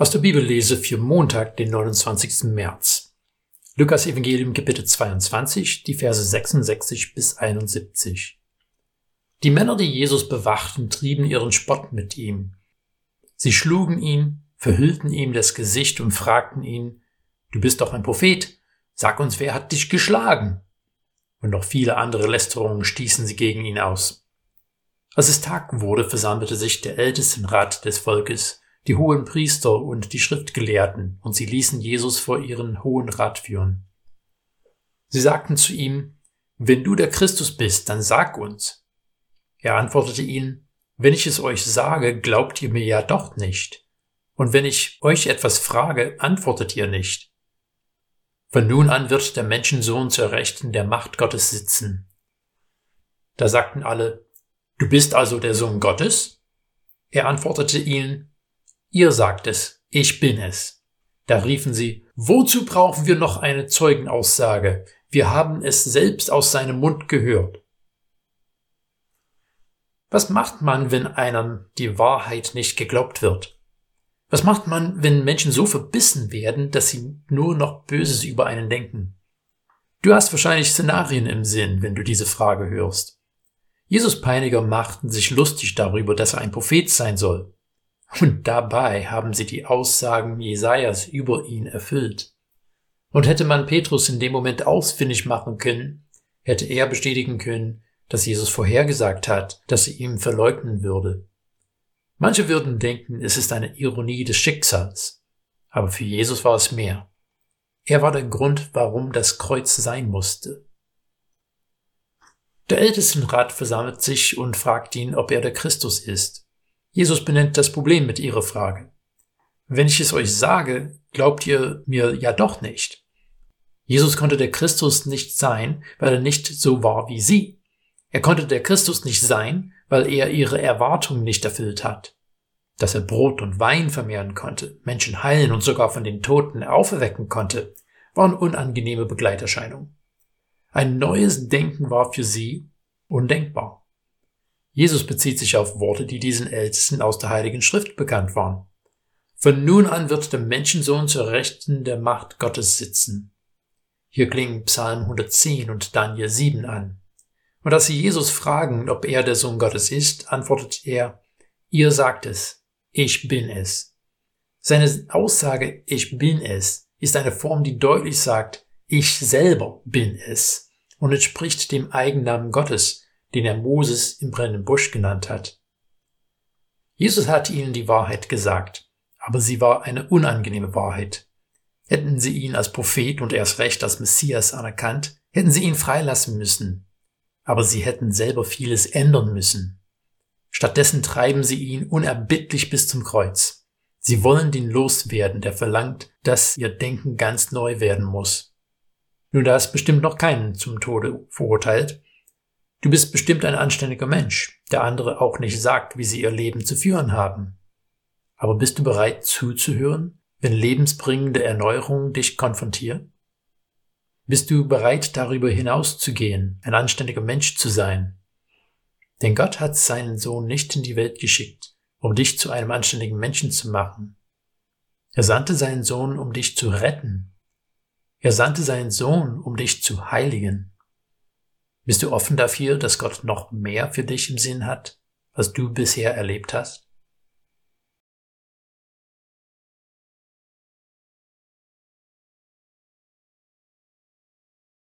Aus der Bibellese für Montag, den 29. März. Lukas Evangelium Kapitel 22, die Verse 66 bis 71. Die Männer, die Jesus bewachten, trieben ihren Spott mit ihm. Sie schlugen ihn, verhüllten ihm das Gesicht und fragten ihn, Du bist doch ein Prophet, sag uns, wer hat dich geschlagen? Und noch viele andere Lästerungen stießen sie gegen ihn aus. Als es Tag wurde, versammelte sich der Ältestenrat des Volkes, die hohen Priester und die Schriftgelehrten, und sie ließen Jesus vor ihren hohen Rat führen. Sie sagten zu ihm, Wenn du der Christus bist, dann sag uns. Er antwortete ihnen, Wenn ich es euch sage, glaubt ihr mir ja doch nicht. Und wenn ich euch etwas frage, antwortet ihr nicht. Von nun an wird der Menschensohn zur Rechten der Macht Gottes sitzen. Da sagten alle, Du bist also der Sohn Gottes? Er antwortete ihnen, Ihr sagt es, ich bin es. Da riefen sie, wozu brauchen wir noch eine Zeugenaussage? Wir haben es selbst aus seinem Mund gehört. Was macht man, wenn einem die Wahrheit nicht geglaubt wird? Was macht man, wenn Menschen so verbissen werden, dass sie nur noch Böses über einen denken? Du hast wahrscheinlich Szenarien im Sinn, wenn du diese Frage hörst. Jesus Peiniger machten sich lustig darüber, dass er ein Prophet sein soll. Und dabei haben sie die Aussagen Jesajas über ihn erfüllt. Und hätte man Petrus in dem Moment ausfindig machen können, hätte er bestätigen können, dass Jesus vorhergesagt hat, dass sie ihm verleugnen würde. Manche würden denken, es ist eine Ironie des Schicksals, aber für Jesus war es mehr. Er war der Grund, warum das Kreuz sein musste. Der Ältestenrat versammelt sich und fragt ihn, ob er der Christus ist. Jesus benennt das Problem mit ihrer Frage. Wenn ich es euch sage, glaubt ihr mir ja doch nicht. Jesus konnte der Christus nicht sein, weil er nicht so war wie sie. Er konnte der Christus nicht sein, weil er ihre Erwartungen nicht erfüllt hat. Dass er Brot und Wein vermehren konnte, Menschen heilen und sogar von den Toten auferwecken konnte, waren unangenehme Begleiterscheinungen. Ein neues Denken war für sie undenkbar. Jesus bezieht sich auf Worte, die diesen Ältesten aus der Heiligen Schrift bekannt waren. Von nun an wird der Menschensohn zur Rechten der Macht Gottes sitzen. Hier klingen Psalm 110 und Daniel 7 an. Und als sie Jesus fragen, ob er der Sohn Gottes ist, antwortet er, ihr sagt es, ich bin es. Seine Aussage, ich bin es, ist eine Form, die deutlich sagt, ich selber bin es und entspricht dem Eigennamen Gottes, den er Moses im brennenden Busch genannt hat. Jesus hatte ihnen die Wahrheit gesagt, aber sie war eine unangenehme Wahrheit. Hätten sie ihn als Prophet und erst recht als Messias anerkannt, hätten sie ihn freilassen müssen. Aber sie hätten selber vieles ändern müssen. Stattdessen treiben sie ihn unerbittlich bis zum Kreuz. Sie wollen den loswerden, der verlangt, dass ihr Denken ganz neu werden muss. Nun, da ist bestimmt noch keinen zum Tode verurteilt, Du bist bestimmt ein anständiger Mensch, der andere auch nicht sagt, wie sie ihr Leben zu führen haben. Aber bist du bereit zuzuhören, wenn lebensbringende Erneuerungen dich konfrontieren? Bist du bereit, darüber hinauszugehen, ein anständiger Mensch zu sein? Denn Gott hat seinen Sohn nicht in die Welt geschickt, um dich zu einem anständigen Menschen zu machen. Er sandte seinen Sohn, um dich zu retten. Er sandte seinen Sohn, um dich zu heiligen. Bist du offen dafür, dass Gott noch mehr für dich im Sinn hat, als du bisher erlebt hast?